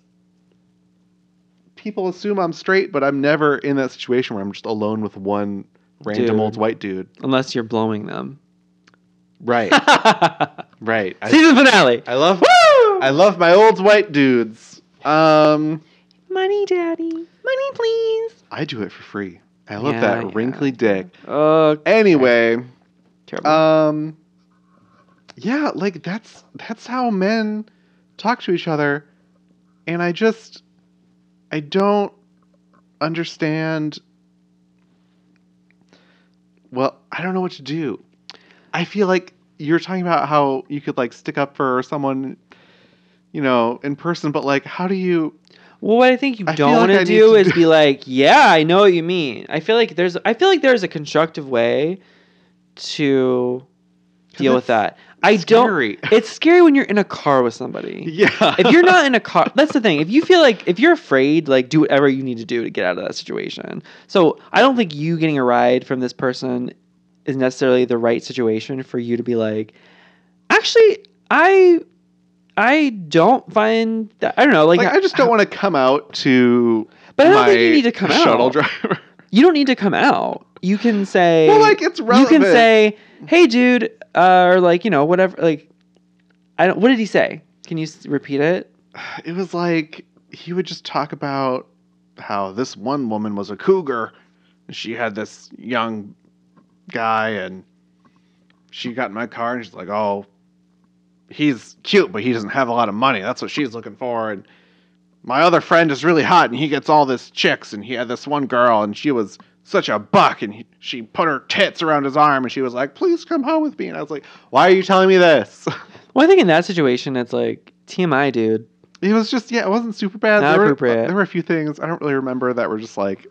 people assume I'm straight, but I'm never in that situation where I'm just alone with one random old white dude. Unless you're blowing them. Right, <laughs> right. I, Season finale. I love Woo! I love my old white dudes. Um, Money, daddy. Money, please. I do it for free. I love Yeah, that yeah. wrinkly dick. Oh, Anyway, terrible. um, yeah, like that's that's how men talk to each other, and I just I don't understand. Well, I don't know what to do. I feel like you're talking about how you could like stick up for someone, you know, in person, but like, how do you? well, what I think you I don't like want to do is do- be like, yeah, I know what you mean. I feel like there's, I feel like there's a constructive way to deal with that. I scary. don't. <laughs> It's scary when you're in a car with somebody. Yeah. if you're not in a car, that's the thing. If you feel like if you're afraid, like do whatever you need to do to get out of that situation. So I don't think you getting a ride from this person is necessarily the right situation for you to be like, actually, I, I don't find that. I don't know. Like, like, I just don't want to come out to. But I don't think you need to come shuttle out. driver. <laughs> You don't need to come out. You can say. well, like it's relevant. you can say, "Hey, dude," uh, or like you know whatever. Like, I don't. What did he say? Can you s- repeat it? <sighs> it was like he would just talk about how this one woman was a cougar and she had this young guy and she got in my car and she's like oh he's cute but he doesn't have a lot of money that's what she's looking for and my other friend is really hot and he gets all this chicks and he had this one girl and she was such a buck and he, she put her tits around his arm and she was like please come home with me and i was like why are you telling me this <laughs> Well, I think in that situation, it's like TMI, dude. It was just yeah, it wasn't super bad. Not there, were, appropriate. there were a few things I don't really remember that were just like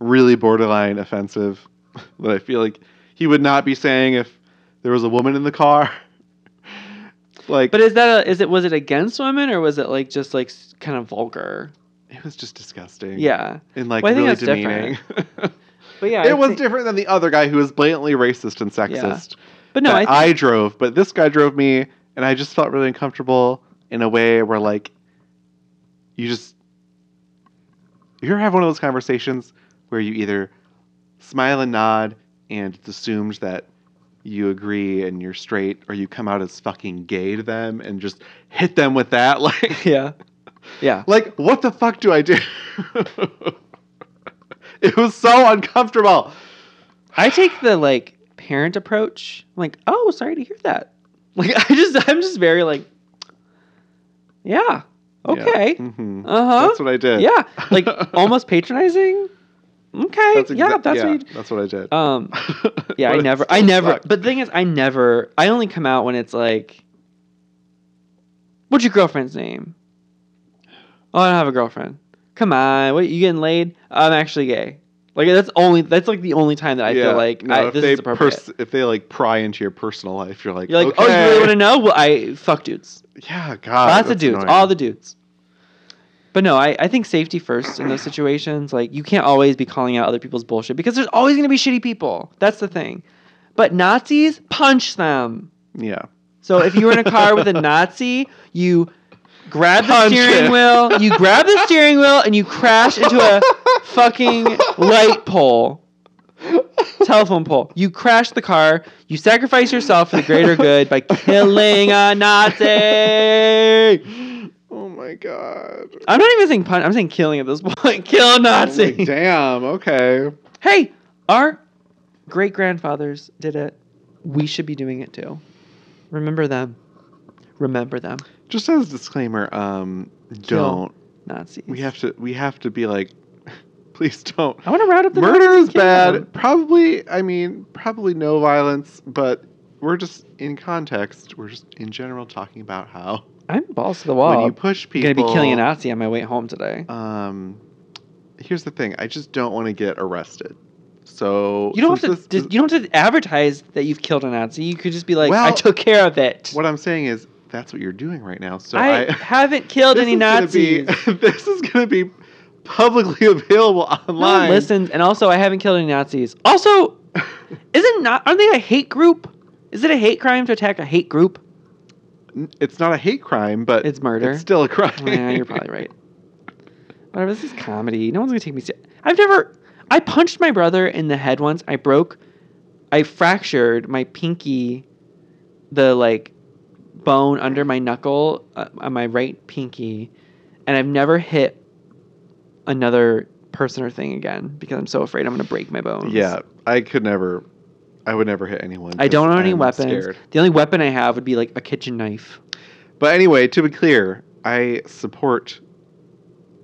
really borderline offensive <laughs> that I feel like he would not be saying if there was a woman in the car. <laughs> like, But is that a, is it was it against women or was it like just like kind of vulgar? it was just disgusting. Yeah, and like Well, really demeaning. <laughs> but yeah, <laughs> it I was think- different than the other guy who was blatantly racist and sexist. But no, I, think, I drove, but this guy drove me, and I just felt really uncomfortable in a way where like you just you ever have one of those conversations where you either smile and nod and it's assumed that you agree and you're straight, or you come out as fucking gay to them and just hit them with that <laughs> like <laughs> yeah, yeah. like what the fuck do I do? <laughs> it was so uncomfortable. I take the like parent approach. I'm like, oh, sorry to hear that. Like, I just, I'm just very like, yeah, okay, Yeah. Mhm. uh huh, That's what I did. yeah, like almost patronizing. Okay, That's yeah, exact- that's yeah, what. You, that's what I did. um, <laughs> yeah, I never, I never. sucked. But the thing is, I never. I only come out when it's like, what's your girlfriend's name? Oh, I don't have a girlfriend. Come on, what you getting laid? I'm actually gay. Like that's only that's like the only time that I Yeah, feel like no, I, if this they is appropriate. pers- if they like pry into your personal life, you're like, You're like, okay. oh, you really want to know? Well, I fuck dudes. Yeah, God, Lots of dudes, annoying. all the dudes. But no, I, I think safety first in those situations. Like you can't always be calling out other people's bullshit because there's always gonna be shitty people. That's the thing. But Nazis, punch them. yeah. So if you were in a car with a <laughs> Nazi, you grab the Punch steering him. wheel, <laughs> you grab the steering wheel, and you crash into a fucking light pole, telephone pole. You crash the car. You sacrifice yourself for the greater good by killing a Nazi. My God. I'm not even saying punch. I'm saying killing at this <laughs> point. Kill Nazi. like, damn. Okay. hey, our great grandfathers did it. We should be doing it too. Remember them. Remember them. Just as a disclaimer, um, don't. Nazis. We have to. We have to be like, <laughs> please don't. I want to route up the Murder Nazis is bad. them. Probably. I mean, probably no violence, but we're just in context. We're just in general talking about how I'm balls to the wall. when you push people, I'm gonna be killing a Nazi on my way home today. Um, here's the thing. I just don't want to get arrested. So You don't have to. this- you don't have to advertise that you've killed a Nazi. You could just be like, "I took care of it. What I'm saying is that's what you're doing right now. So I, I, <laughs> haven't killed any Nazis." Be, <laughs> this is going to be publicly available No online. listens, and also I haven't killed any Nazis. Also, <laughs> isn't not? Aren't they a hate group? Is it a hate crime to attack a hate group? It's not a hate crime, but It's murder. It's still a crime. yeah, you're probably right. Whatever. This is comedy. No one's gonna take me. Ser- I've never. I punched my brother in the head once. I broke. I fractured my pinky, the like bone under my knuckle uh, on my right pinky, and I've never hit another person or thing again because I'm so afraid I'm gonna break my bones. Yeah, I could never. I would never hit anyone. I don't own any I'm weapons. scared. The only weapon I have would be like a kitchen knife. But anyway, to be clear, I support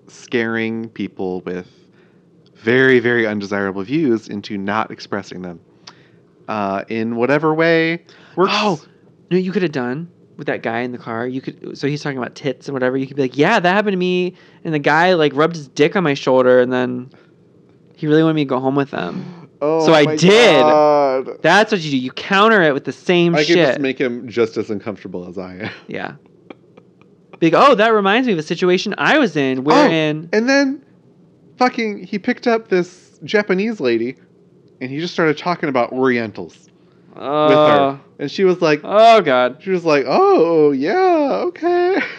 scaring people with very, very undesirable views into not expressing them uh, in whatever way works. Oh, No, you could have done with that guy in the car. You could. So he's talking about tits and whatever. You could be like, "Yeah, that happened to me." And the guy like rubbed his dick on my shoulder, and then he really wanted me to go home with them. Oh so I my did. God. That's what you do. You counter it with the same I shit. I can just make him just as uncomfortable as I am. <laughs> yeah. Be Like, oh, that reminds me of a situation I was in. Wherein, And then fucking he picked up this Japanese lady and he just started talking about Orientals with oh, her. And she was like oh god, she was like, "Oh, yeah, okay." <laughs>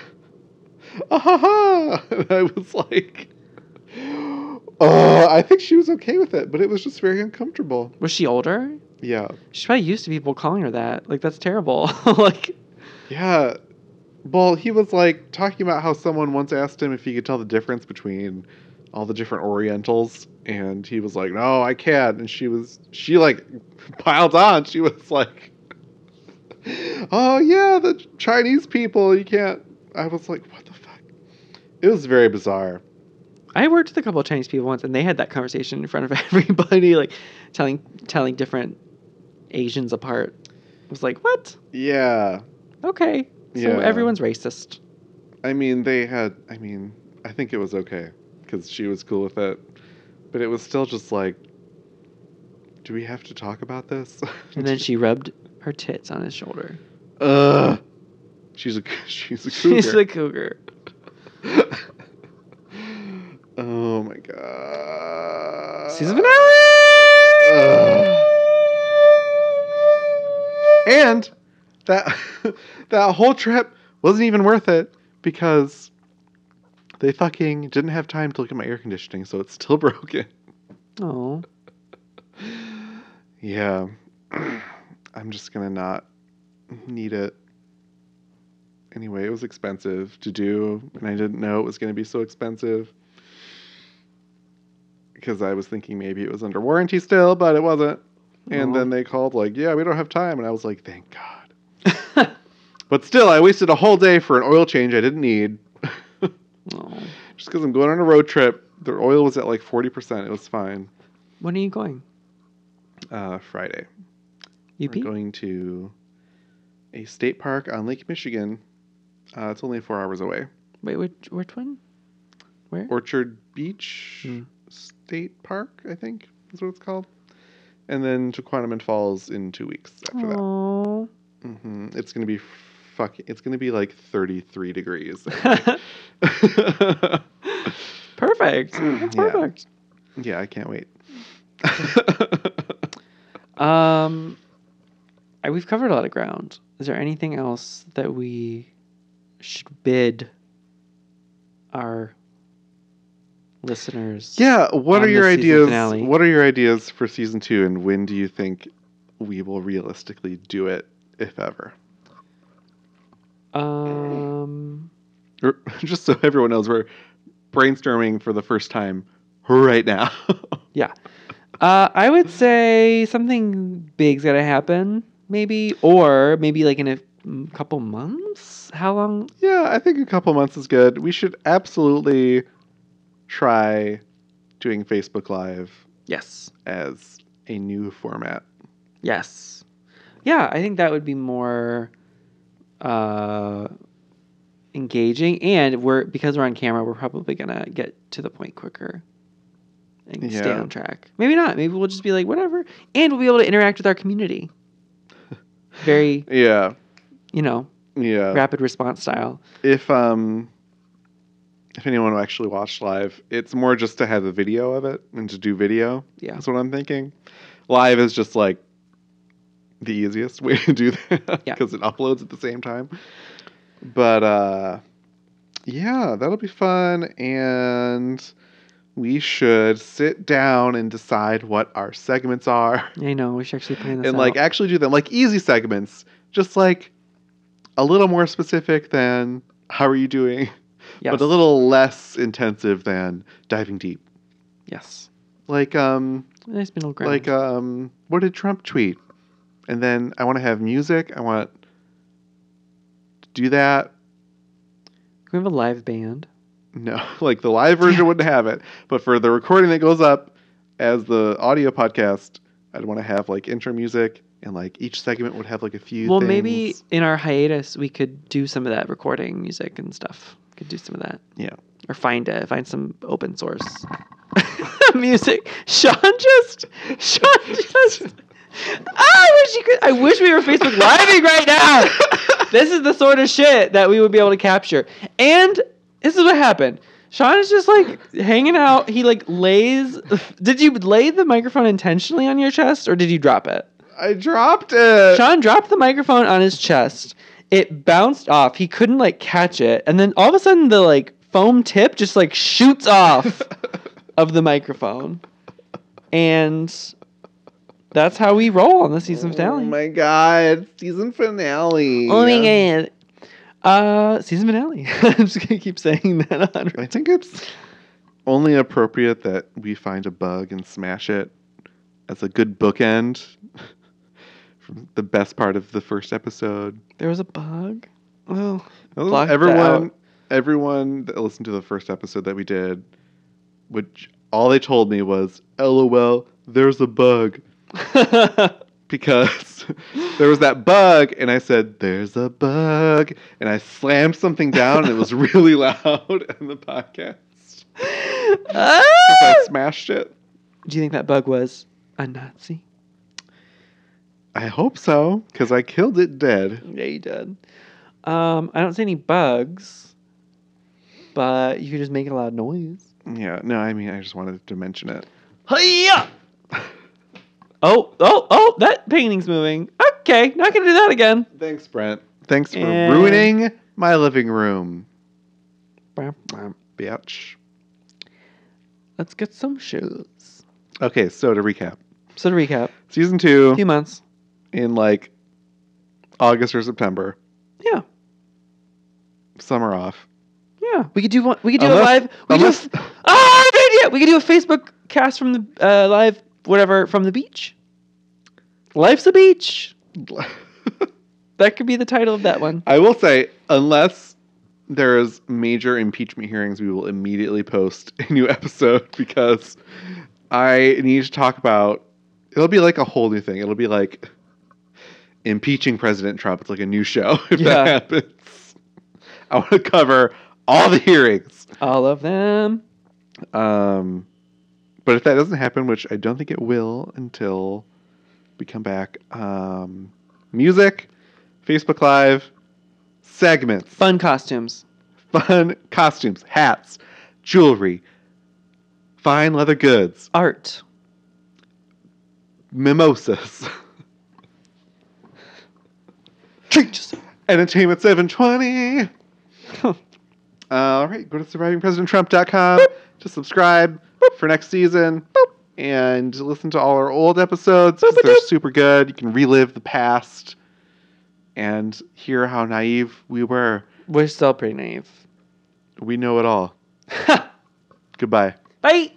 Ah, ha, ha. <laughs> And I was like, "Oh, I think she was okay with it, but it was just very uncomfortable." was she older? Yeah. She's probably used to people calling her that. Like that's terrible. <laughs> like, Yeah. Well, he was like talking about how someone once asked him if he could tell the difference between all the different Orientals, and he was like, "No, I can't." And she was, she like <laughs> piled on. She was like, <laughs> "Oh yeah, the Chinese people, you can't." I was like, "What the fuck?" It was very bizarre. I worked with a couple of Chinese people once, and they had that conversation in front of <laughs> everybody, like telling telling different Asians apart. I was like, what? Yeah. Okay, so Yeah. everyone's racist. I mean, they had. I mean, I think it was okay because she was cool with it, but it was still just like, do we have to talk about this? And then she rubbed her tits on his shoulder. Ugh. She's a <laughs> she's a cougar. She's a cougar. <laughs> oh my god. Season finale. Ugh. And that <laughs> that whole trip wasn't even worth it because they fucking didn't have time to look at my air conditioning, so it's still <laughs> broken. Oh, Yeah. <clears throat> I'm just gonna not need it. Anyway, it was expensive to do, and I didn't know it was gonna be so expensive. Because I was thinking maybe it was under warranty still, but it wasn't. And Aw. then they called like, "Yeah, we don't have time," and I was like, "Thank God." <laughs> But still, I wasted a whole day for an oil change I didn't need. oh. <laughs> just because I'm going on a road trip. The oil was at like 40%. It was fine. When are you going? Uh, Friday. We're going to a state park on Lake Michigan. Uh, it's only four hours away. Wait, which which one? Where? Orchard Beach Hmm. State Park, I think is what it's called. And then to Quantum Falls in two weeks after that. Aww. hmm It's gonna be fucking. It's gonna be like 33 degrees. <laughs> <laughs> Perfect. That's Yeah. perfect. yeah, I can't wait. <laughs> Um, I, we've covered a lot of ground. Is there anything else that we should bid our listeners? yeah, what are your ideas? finale. What are your ideas for season two, and when do you think we will realistically do it, if ever? Um, Or, <laughs> just so everyone knows, we're brainstorming for the first time right now. <laughs> yeah. Uh, I would say something big's to happen, maybe, or maybe like in a couple months. How long? yeah, I think a couple months is good. We should absolutely try doing Facebook Live Yes. as a new format. Yes. Yeah, I think that would be more uh, engaging, and we're because we're on camera, we're probably gonna get to the point quicker and stay on track. Maybe not. Maybe we'll just be like whatever, and we'll be able to interact with our community. <laughs> Very, Yeah, you know, yeah. rapid response style. if um if anyone actually watched live, it's more just to have the video of it and to do video. Yeah. That's what I'm thinking. Live is just like the easiest <laughs> way to do that Yeah. because it uploads at the same time. But uh yeah, that'll be fun and we should sit down and decide what our segments are I know we should actually plan this and out. like actually do them like easy segments, just like a little more specific than how are you doing, yes. but a little less intensive than diving deep. yes, Like um nice middle ground. like um what did Trump tweet? And then I want to have music. I want to do that. Can we have a live band? No, <laughs> like the live version <laughs> wouldn't have it, but for the recording that goes up as the audio podcast, I'd want to have like intro music and like each segment would have like a few. Well, maybe in our hiatus we could do some of that recording music and stuff. Could do some of that. Yeah. Or find it. Find some open source <laughs> music. Sean just. Sean just. I wish you could. I wish we were Facebook living right now. This is the sort of shit that we would be able to capture. And this is what happened. Sean is just like hanging out. He like lays. <laughs> Did you lay the microphone intentionally on your chest or did you drop it? I dropped it. Sean dropped the microphone on his chest. It bounced off. He couldn't like catch it, and then all of a sudden the like foam tip just like shoots off <laughs> of the microphone, and that's how we roll on the season finale. Oh my god, season finale. Oh my god. Uh, season finale. <laughs> I'm just gonna keep saying that. a hundred- I think it's only appropriate that we find a bug and smash it as a good bookend from the best part of the first episode. There was a bug. Oh, Block everyone, out. everyone that listened to the first episode that we did, which all they told me was, "LOL, there's a bug." <laughs> because there was that bug and I said, There's a bug. And I slammed something down and it was really <laughs> loud in the podcast. <laughs> Ah! I smashed it. Do you think that bug was a Nazi? I hope so, because I killed it dead. Yeah, you did. Um, I don't see any bugs, but you could just make a loud noise. Yeah, no, I mean, I just wanted to mention it. Hiya! <laughs> Oh, oh, oh! That painting's moving. Okay, not gonna do that again. Thanks, Brent. Thanks for And- ruining my living room, bitch. Let's get some shoes. Okay, so to recap So to recap, season two a few months. In like August or September, Yeah, summer off. yeah. We could do one. We could do Unless- a live. We could unless- do. A, ah, I have an idea. We could do a Facebook cast from the uh, live, whatever, from the beach. Life's a beach. <laughs> That could be the title of that one. I will say, unless there is major impeachment hearings, we will immediately post a new <laughs> episode because I need to talk about. It'll be like a whole new thing. It'll be like impeaching President Trump. It's like a new show <laughs> if Yeah. that happens. I want to cover all the hearings. All of them. Um, but if that doesn't happen, which I don't think it will until we come back, um, music, Facebook Live, segments, Fun costumes. fun costumes, hats, jewelry, fine leather goods, Art. mimosas, <laughs> Treat entertainment 720. <laughs> All right, go to survivingpresidenttrump.com to subscribe for next season and listen to all our old episodes 'cause they're super good. You can relive the past and hear how naive we were. We're still pretty naive. We know it all. <laughs> Goodbye. Bye.